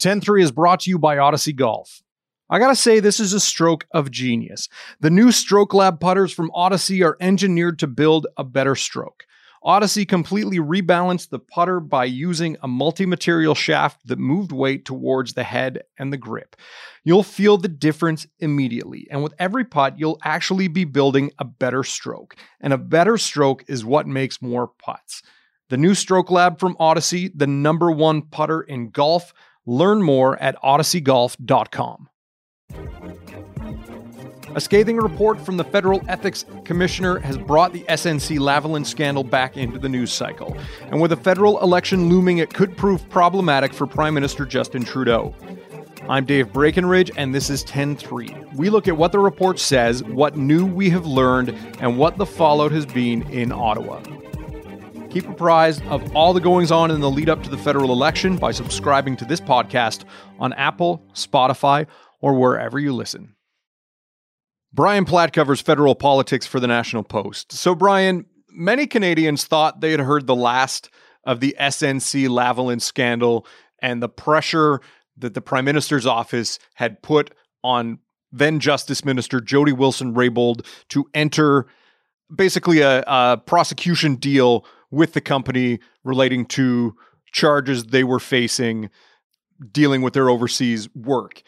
10 3 is brought to you by Odyssey Golf. I gotta say, this is a stroke of genius. The new Stroke Lab putters from Odyssey are engineered to build a better stroke. Odyssey completely rebalanced the putter by using a multi material shaft that moved weight towards the head and the grip. You'll feel the difference immediately, and with every putt, you'll actually be building a better stroke. And a better stroke is what makes more putts. The new Stroke Lab from Odyssey, the number one putter in golf. Learn more at odysseygolf.com. A scathing report from the Federal Ethics Commissioner has brought the SNC Lavalin scandal back into the news cycle. And with a federal election looming, it could prove problematic for Prime Minister Justin Trudeau. I'm Dave Breckenridge, and this is 10 3. We look at what the report says, what new we have learned, and what the fallout has been in Ottawa. Keep apprised of all the goings on in the lead up to the federal election by subscribing to this podcast on Apple, Spotify, or wherever you listen. Brian Platt covers federal politics for the National Post. So, Brian, many Canadians thought they had heard the last of the SNC Lavalin scandal and the pressure that the Prime Minister's office had put on then Justice Minister Jody Wilson Raybould to enter basically a, a prosecution deal with the company relating to charges they were facing dealing with their overseas work.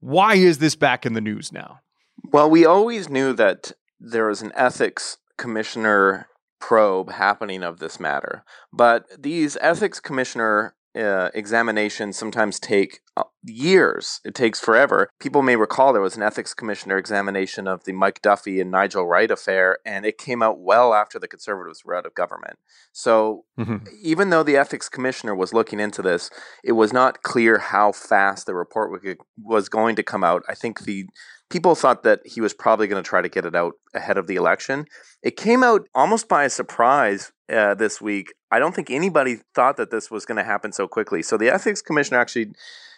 Why is this back in the news now? Well, we always knew that there was an ethics commissioner probe happening of this matter, but these ethics commissioner uh, examinations sometimes take years. It takes forever. People may recall there was an ethics commissioner examination of the Mike Duffy and Nigel Wright affair, and it came out well after the Conservatives were out of government. So mm-hmm. even though the ethics commissioner was looking into this, it was not clear how fast the report was going to come out. I think the people thought that he was probably going to try to get it out ahead of the election. It came out almost by a surprise uh, this week. I don't think anybody thought that this was going to happen so quickly. So the ethics commissioner actually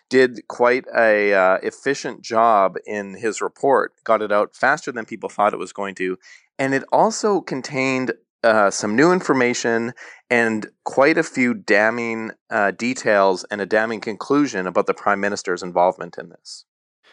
did quite a uh, efficient job in his report. Got it out faster than people thought it was going to, and it also contained uh, some new information and quite a few damning uh, details and a damning conclusion about the prime minister's involvement in this.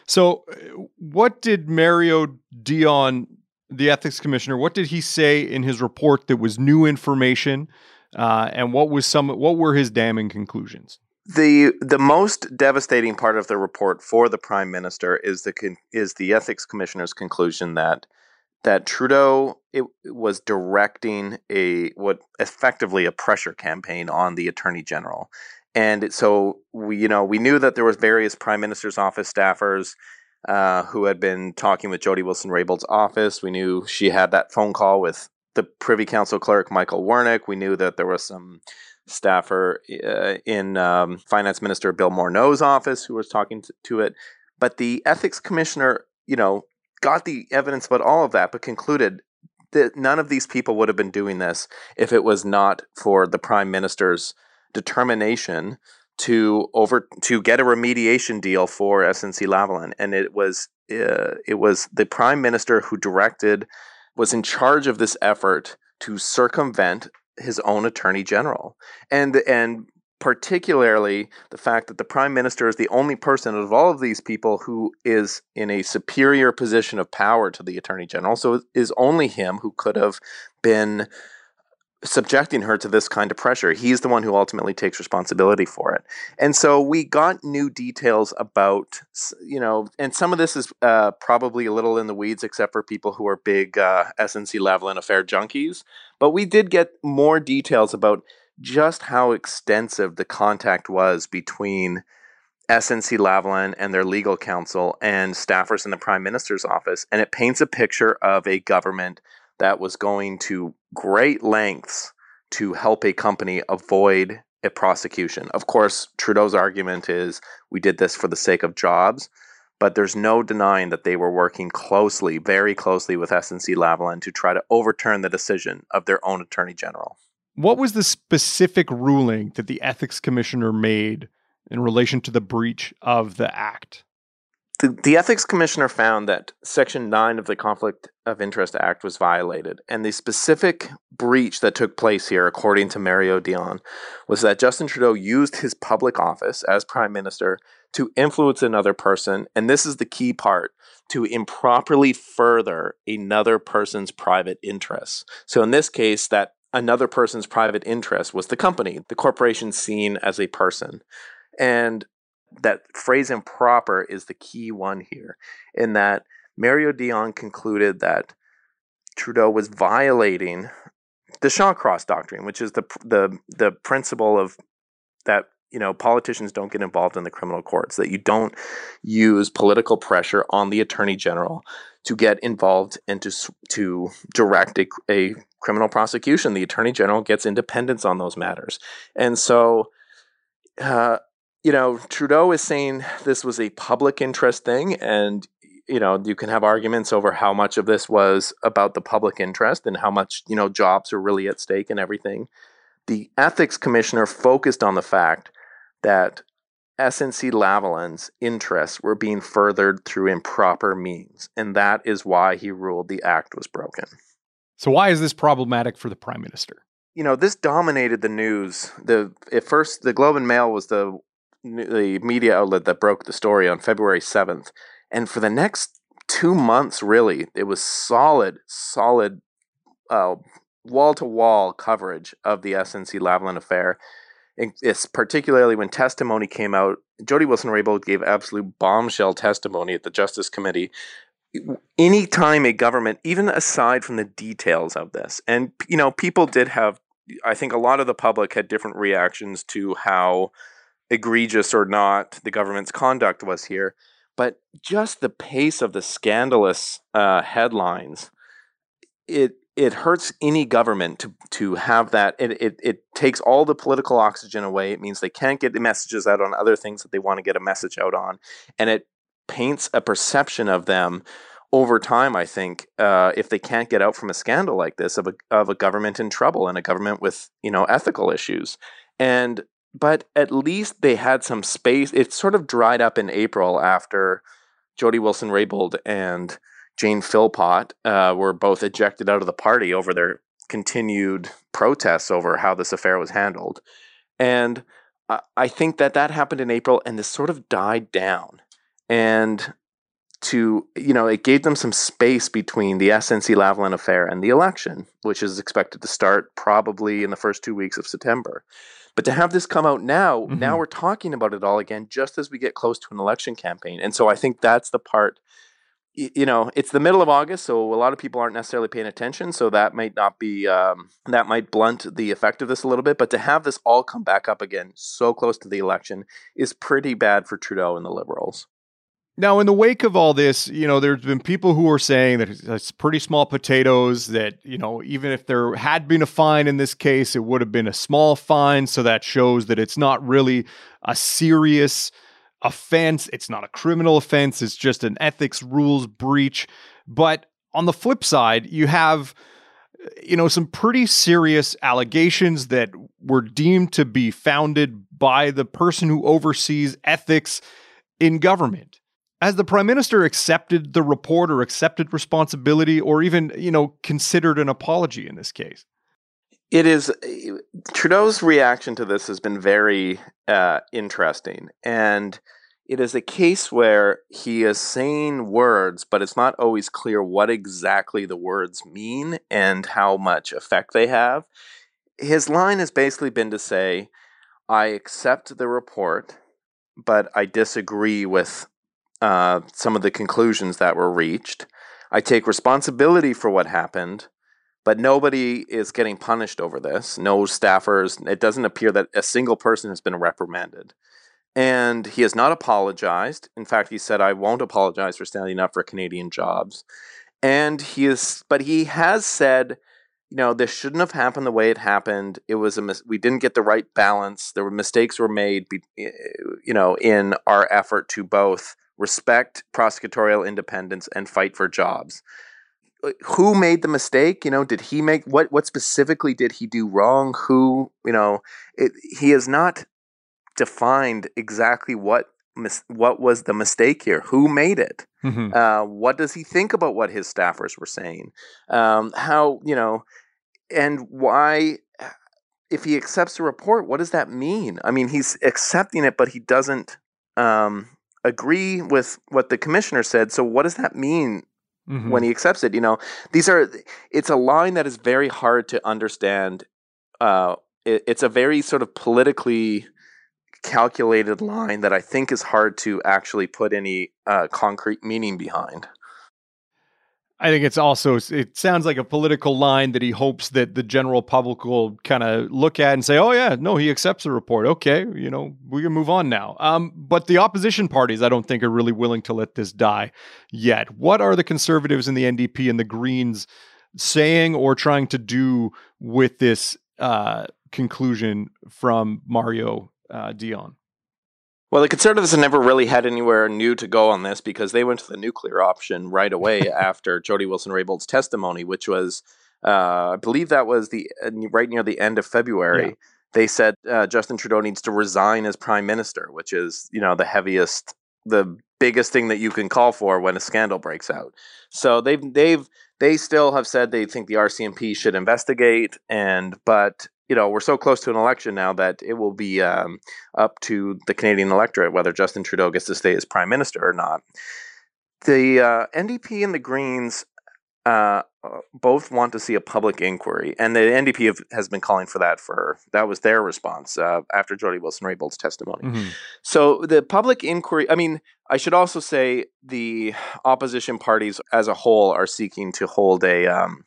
So, uh, what did Mario Dion, the ethics commissioner, what did he say in his report that was new information, uh, and what was some what were his damning conclusions? The the most devastating part of the report for the prime minister is the is the ethics commissioner's conclusion that that Trudeau it was directing a what effectively a pressure campaign on the attorney general and so we you know we knew that there was various prime minister's office staffers uh, who had been talking with Jody Wilson Raybould's office. We knew she had that phone call with the Privy Council clerk Michael Wernick. We knew that there was some staffer uh, in um, Finance Minister Bill Morneau's office who was talking to, to it. But the ethics commissioner, you know, got the evidence about all of that, but concluded that none of these people would have been doing this if it was not for the prime minister's determination to over to get a remediation deal for SNC Lavalin, and it was uh, it was the prime minister who directed was in charge of this effort to circumvent his own attorney general, and and particularly the fact that the prime minister is the only person of all of these people who is in a superior position of power to the attorney general. So it is only him who could have been subjecting her to this kind of pressure. He's the one who ultimately takes responsibility for it. And so we got new details about, you know, and some of this is uh, probably a little in the weeds, except for people who are big uh, SNC Lavalin affair junkies. But we did get more details about just how extensive the contact was between SNC Lavalin and their legal counsel and staffers in the prime minister's office. And it paints a picture of a government that was going to great lengths to help a company avoid a prosecution. Of course, Trudeau's argument is we did this for the sake of jobs, but there's no denying that they were working closely, very closely with SNC Lavalin to try to overturn the decision of their own attorney general. What was the specific ruling that the ethics commissioner made in relation to the breach of the act? The, the ethics commissioner found that Section 9 of the Conflict of Interest Act was violated. And the specific breach that took place here, according to Mario Dion, was that Justin Trudeau used his public office as prime minister to influence another person. And this is the key part to improperly further another person's private interests. So in this case, that another person's private interest was the company, the corporation seen as a person. And that phrase improper is the key one here, in that Mario Dion concluded that Trudeau was violating the Shawcross doctrine, which is the the the principle of that you know politicians don't get involved in the criminal courts, that you don't use political pressure on the attorney general to get involved and to to direct a, a criminal prosecution. The attorney general gets independence on those matters, and so. Uh, you know, Trudeau is saying this was a public interest thing, and you know, you can have arguments over how much of this was about the public interest and how much you know jobs are really at stake and everything. The ethics commissioner focused on the fact that SNC Lavalin's interests were being furthered through improper means, and that is why he ruled the act was broken. So, why is this problematic for the prime minister? You know, this dominated the news. The at first, the Globe and Mail was the the media outlet that broke the story on February 7th. And for the next two months, really, it was solid, solid wall to wall coverage of the SNC Lavalin affair. It's particularly when testimony came out. Jody Wilson Raybould gave absolute bombshell testimony at the Justice Committee. Anytime a government, even aside from the details of this, and you know, people did have, I think a lot of the public had different reactions to how egregious or not the government's conduct was here, but just the pace of the scandalous uh, headlines, it it hurts any government to to have that. It, it it takes all the political oxygen away. It means they can't get the messages out on other things that they want to get a message out on, and it paints a perception of them over time. I think uh, if they can't get out from a scandal like this of a of a government in trouble and a government with you know ethical issues, and but at least they had some space. It sort of dried up in April after Jody Wilson Raybould and Jane Philpott uh, were both ejected out of the party over their continued protests over how this affair was handled. And uh, I think that that happened in April and this sort of died down. And to, you know, it gave them some space between the SNC Lavalin affair and the election, which is expected to start probably in the first two weeks of September. But to have this come out now, mm-hmm. now we're talking about it all again just as we get close to an election campaign. And so I think that's the part you know it's the middle of august so a lot of people aren't necessarily paying attention so that might not be um, that might blunt the effect of this a little bit but to have this all come back up again so close to the election is pretty bad for trudeau and the liberals now, in the wake of all this, you know, there's been people who are saying that it's pretty small potatoes, that, you know, even if there had been a fine in this case, it would have been a small fine. So that shows that it's not really a serious offense. It's not a criminal offense. It's just an ethics rules breach. But on the flip side, you have, you know, some pretty serious allegations that were deemed to be founded by the person who oversees ethics in government has the prime minister accepted the report or accepted responsibility or even, you know, considered an apology in this case? It is Trudeau's reaction to this has been very uh, interesting, and it is a case where he is saying words, but it's not always clear what exactly the words mean and how much effect they have. His line has basically been to say, "I accept the report, but I disagree with uh, some of the conclusions that were reached. I take responsibility for what happened, but nobody is getting punished over this. No staffers. It doesn't appear that a single person has been reprimanded. And he has not apologized. In fact, he said, I won't apologize for standing up for Canadian jobs. And he is, but he has said, you know, this shouldn't have happened the way it happened. It was a mis- we didn't get the right balance. There were mistakes were made, eh, you know, in our effort to both respect prosecutorial independence, and fight for jobs. Uh, who made the mistake? You know, did he make what? What specifically did he do wrong? Who? You know, it, he has not defined exactly what mis- what was the mistake here? Who made it? Mhm. Uh, what does he think about what his staffers were saying? Um, how you know, and why? If he accepts the report, what does that mean? I mean, he's accepting it, but he doesn't um, agree with what the commissioner said. So, what does that mean Mhm. when he accepts it? You know, these are. It's a line that is very hard to understand. Uh, it, it's a very sort of politically calculated line that I think is hard to actually put any uh, concrete meaning behind. I think it's also it sounds like a political line that he hopes that the general public will kind of look at and say, "Oh yeah, no, he accepts the report. Okay, you know, we can move on now." Um, but the opposition parties, I don't think, are really willing to let this die yet. What are the conservatives and the NDP and the Greens saying or trying to do with this uh, conclusion from Mario uh, Dion? Well, the Conservatives have never really had anywhere new to go on this because they went to the nuclear option right away after Jody Wilson Raybould's testimony, which was, uh, I believe that was the uh, right near the end of February. Yeah. They said uh, Justin Trudeau needs to resign as prime minister, which is you know the heaviest, the biggest thing that you can call for when a scandal breaks out. So they've they've they still have said they think the RCMP should investigate, and but you know we're so close to an election now that it will be um, up to the Canadian electorate whether Justin Trudeau gets to stay as prime minister or not. The uh, NDP and the Greens uh, uh, both want to see a public inquiry, and the NDP have, has been calling for that for that was their response uh, after Jody Wilson Raybould's testimony. Mhm. So the public inquiry, I mean, I should also say the opposition parties as a whole are seeking to hold a um,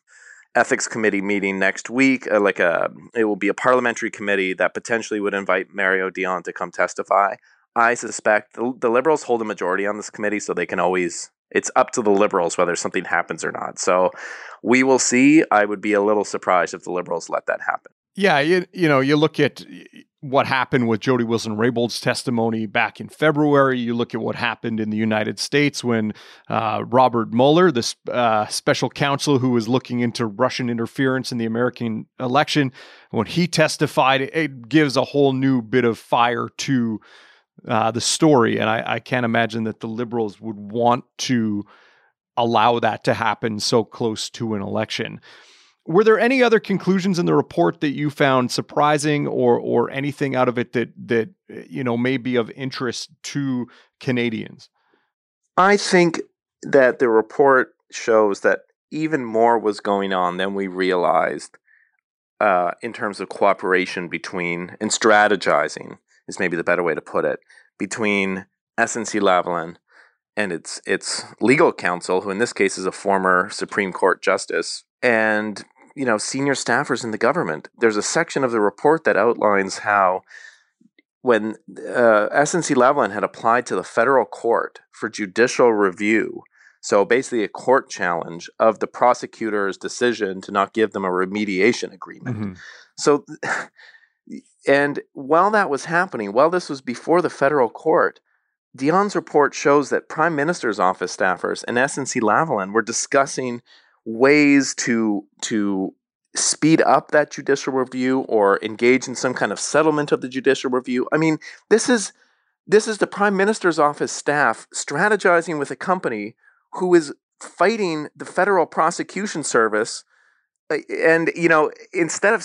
ethics committee meeting next week. Uh, like a, it will be a parliamentary committee that potentially would invite Mario Dion to come testify. I suspect the, the Liberals hold a majority on this committee, so they can always. It's up to the Liberals whether something happens or not. So we will see. I would be a little surprised if the Liberals let that happen. Yeah, you, you know, you look at what happened with Jody Wilson Raybould's testimony back in February. You look at what happened in the United States when uh, Robert Mueller, the uh, special counsel who was looking into Russian interference in the American election, when he testified, it gives a whole new bit of fire to uh, the story. And I, I can't imagine that the liberals would want to allow that to happen so close to an election. Were there any other conclusions in the report that you found surprising or or anything out of it that that you know may be of interest to Canadians? I think that the report shows that even more was going on than we realized uh, in terms of cooperation between and strategizing is maybe the better way to put it between SNC Lavalin and its its legal counsel, who in this case is a former Supreme Court justice, and you know senior staffers in the government. There's a section of the report that outlines how when uh, SNC Lavalin had applied to the federal court for judicial review, so basically a court challenge of the prosecutor's decision to not give them a remediation agreement. So, and while that was happening, while this was before the federal court, Dion's report shows that Prime Minister's office staffers and SNC Lavalin were discussing ways to to speed up that judicial review or engage in some kind of settlement of the judicial review. I mean, this is this is the Prime Minister's office staff strategizing with a company who is fighting the federal prosecution service uh, and you know instead of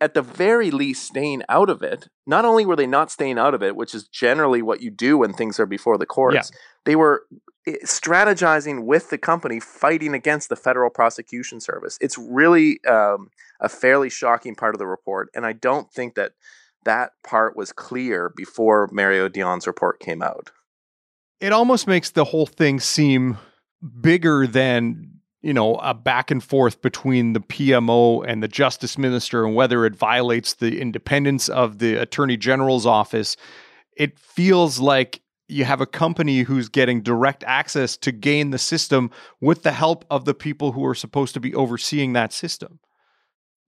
at, the very least staying out of it not only were they not staying out of it which is generally what you do when things are before the courts they were strategizing with the company fighting against the federal prosecution service it's really um, a fairly shocking part of the report and i don't think that that part was clear before mario dion's report came out It almost makes the whole thing seem bigger than you know a back and forth between the PMO and the Justice Minister and whether it violates the independence of the Attorney General's office. It feels like you have a company who's getting direct access to gain the system with the help of the people who are supposed to be overseeing that system.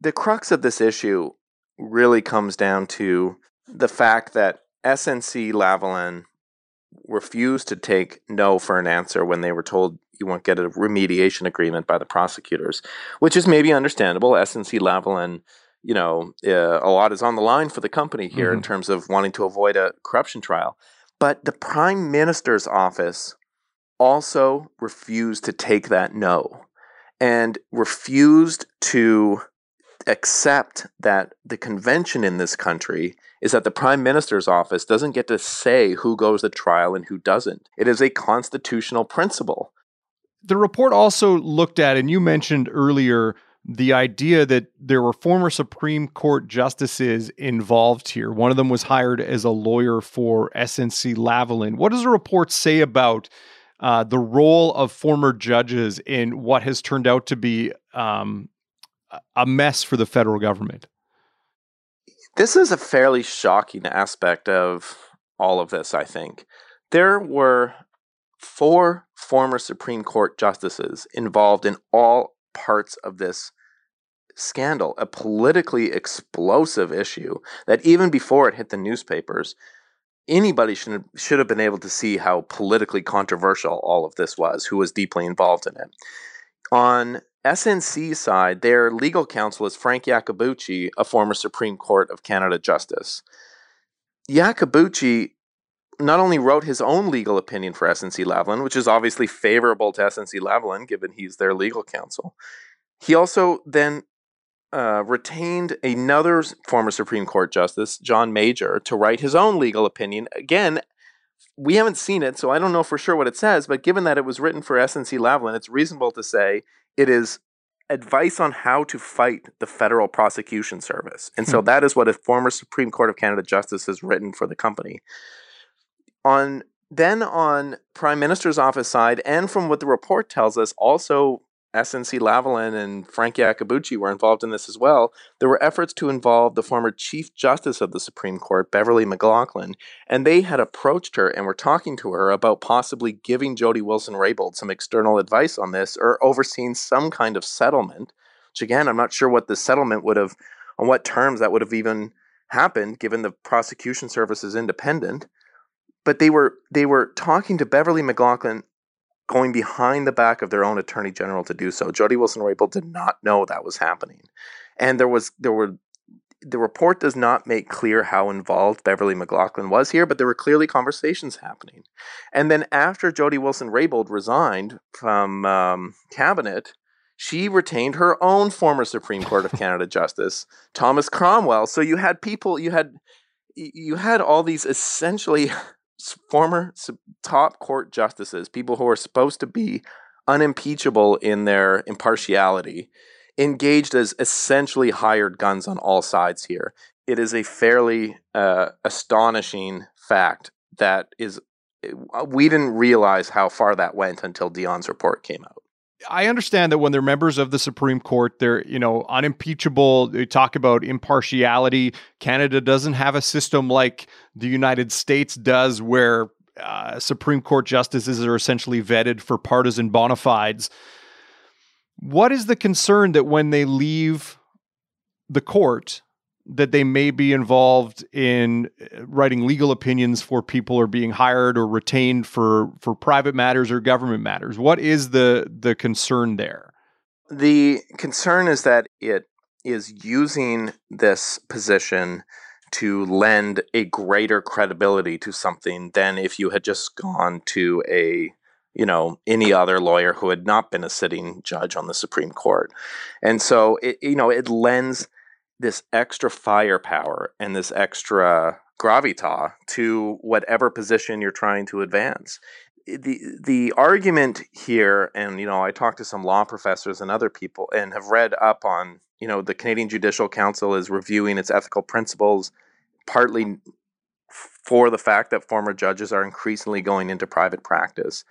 the crux of this issue really comes down to the fact that SNC Lavalin refused to take no for an answer when they were told you won't get a remediation agreement by the prosecutors, which is maybe understandable. SNC Lavalin, you know, uh, a lot is on the line for the company here in terms of wanting to avoid a corruption trial. But the prime minister's office also refused to take that no and refused to accept that the convention in this country is that the prime minister's office doesn't get to say who goes to trial and who doesn't. It is a constitutional principle. The report also looked at, and you mentioned earlier, the idea that there were former Supreme Court justices involved here. One of them was hired as a lawyer for SNC Lavalin. What does the report say about uh, the role of former judges in what has turned out to be um, a mess for the federal government? This is a fairly shocking aspect of all of this, I think. There were four former Supreme Court justices involved in all parts of this scandal, a politically explosive issue that even before it hit the newspapers, anybody should have, should have been able to see how politically controversial all of this was, who was deeply involved in it. On SNC side, their legal counsel is Frank Iacobucci, a former Supreme Court of Canada justice. Iacobucci not only wrote his own legal opinion for SNC Lavalin, which is obviously favorable to SNC Lavalin given he's their legal counsel, he also then uh, retained another former Supreme Court Justice, John Major, to write his own legal opinion. Again, we haven't seen it, so I don't know for sure what it says, but given that it was written for SNC Lavalin, it's reasonable to say it is advice on how to fight the federal prosecution service. And so hmm. that is what a former Supreme Court of Canada justice has written for the company. On then on Prime Minister's office side, and from what the report tells us, also SNC Lavalin and Frank Iacobucci were involved in this as well. There were efforts to involve the former Chief Justice of the Supreme Court, Beverley McLachlin, and they had approached her and were talking to her about possibly giving Jody Wilson Raybould some external advice on this or overseeing some kind of settlement. Which again, I'm not sure what the settlement would have, on what terms that would have even happened, given the prosecution service is independent. But they were they were talking to Beverley McLachlin going behind the back of their own attorney general to do so. Jody Wilson Raybould did not know that was happening. And there was there were the report does not make clear how involved Beverley McLachlin was here, but there were clearly conversations happening. And then after Jody Wilson Raybould resigned from um, cabinet, she retained her own former Supreme Court of Canada justice, Thomas Cromwell. So you had people, you had you had all these essentially former top court justices, people who are supposed to be unimpeachable in their impartiality, engaged as essentially hired guns on all sides here. It is a fairly uh, astonishing fact that is uh, we didn't realize how far that went until Dion's report came out. I understand that when they're members of the Supreme Court, they're, you know, unimpeachable. They talk about impartiality. Canada doesn't have a system like the United States does where uh, Supreme Court justices are essentially vetted for partisan bona fides. What is the concern that when they leave the court, that they may be involved in uh, writing legal opinions for people or being hired or retained for for private matters or government matters. What is the the concern there? The concern is that it is using this position to lend a greater credibility to something than if you had just gone to a you know any other lawyer who had not been a sitting judge on the supreme court. And so it you know it lends this extra firepower and this extra gravitas to whatever position you're trying to advance. The the argument here, and you know, I talked to some law professors and other people, and have read up on you know the Canadian Judicial Council is reviewing its ethical principles, partly for the fact that former judges are increasingly going into private practice.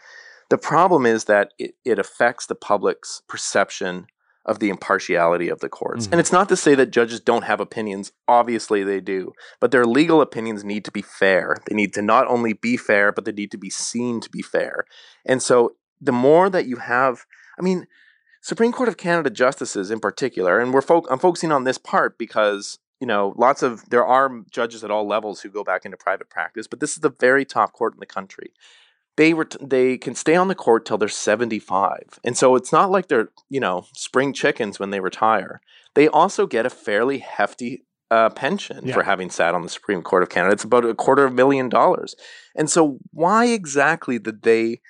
The problem is that it, it affects the public's perception of the impartiality of the courts. Mm-hmm. And it's not to say that judges don't have opinions. Obviously, they do. But their legal opinions need to be fair. They need to not only be fair, but they need to be seen to be fair. And so the more that you have, I mean, Supreme Court of Canada justices in particular, and we're fo- I'm focusing on this part because you know lots of there are judges at all levels who go back into private practice, but this is the very top court in the country they ret- they can stay on the court till they're 75. And so it's not like they're, you know, spring chickens when they retire. They also get a fairly hefty uh, pension Yeah. for having sat on the Supreme Court of Canada. It's about a quarter of a million dollars. And so, why exactly did they?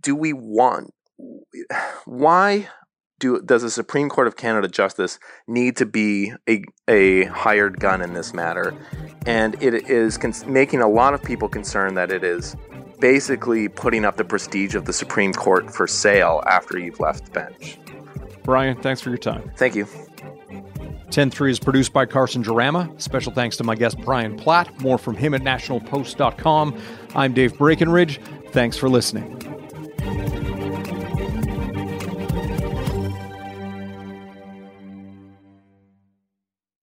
Do we want? Why do does the Supreme Court of Canada Justice need to be a a hired gun in this matter? And it is con- making a lot of people concerned that it is basically putting up the prestige of the Supreme Court for sale after you've left the bench. Brian, thanks for your time. Thank you. 10-3 is produced by Carson Jerema. Special thanks to my guest Brian Platt. More from him at nationalpost.com. I'm Dave Breckenridge. Thanks for listening.